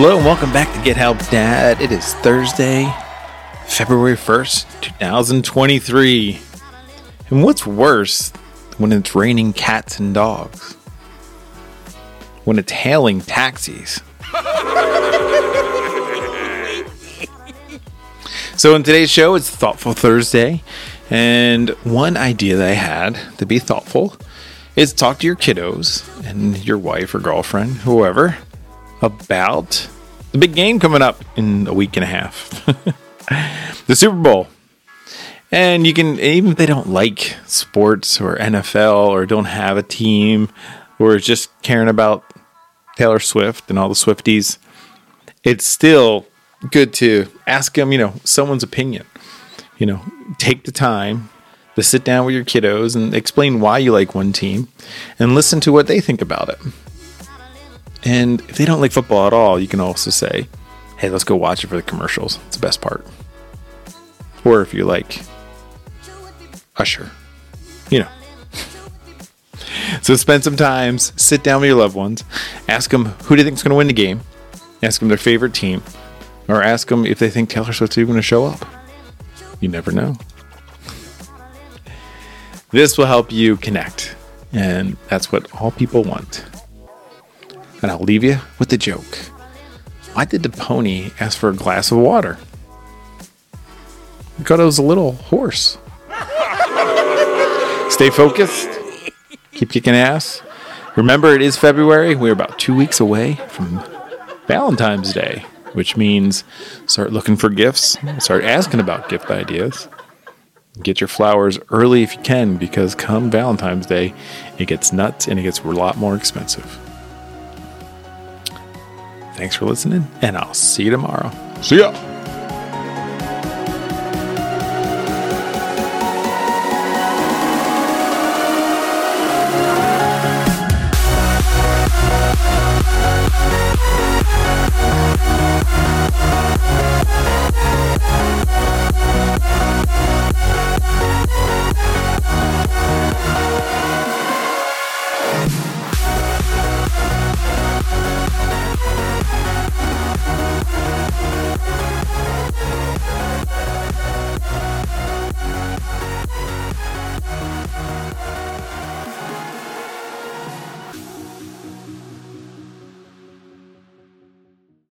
Hello and welcome back to Get Help Dad. It is Thursday, February 1st, 2023. And what's worse when it's raining cats and dogs? When it's hailing taxis. so, in today's show, it's Thoughtful Thursday. And one idea that I had to be thoughtful is talk to your kiddos and your wife or girlfriend, whoever, about the big game coming up in a week and a half the Super Bowl. And you can, even if they don't like sports or NFL or don't have a team or just caring about Taylor Swift and all the Swifties, it's still good to ask them, you know, someone's opinion. You know, take the time to sit down with your kiddos and explain why you like one team and listen to what they think about it. And if they don't like football at all, you can also say, hey, let's go watch it for the commercials. It's the best part. Or if you like Usher, you know. so spend some time, sit down with your loved ones, ask them who do you think is going to win the game, ask them their favorite team, or ask them if they think Taylor Swift's even going to show up. You never know. This will help you connect, and that's what all people want. And I'll leave you with the joke. Why did the pony ask for a glass of water? Because it was a little horse. Stay focused. Keep kicking ass. Remember, it is February. We're about two weeks away from Valentine's Day, which means start looking for gifts, start asking about gift ideas. Get your flowers early if you can, because come Valentine's Day, it gets nuts and it gets a lot more expensive. Thanks for listening, and I'll see you tomorrow. See ya.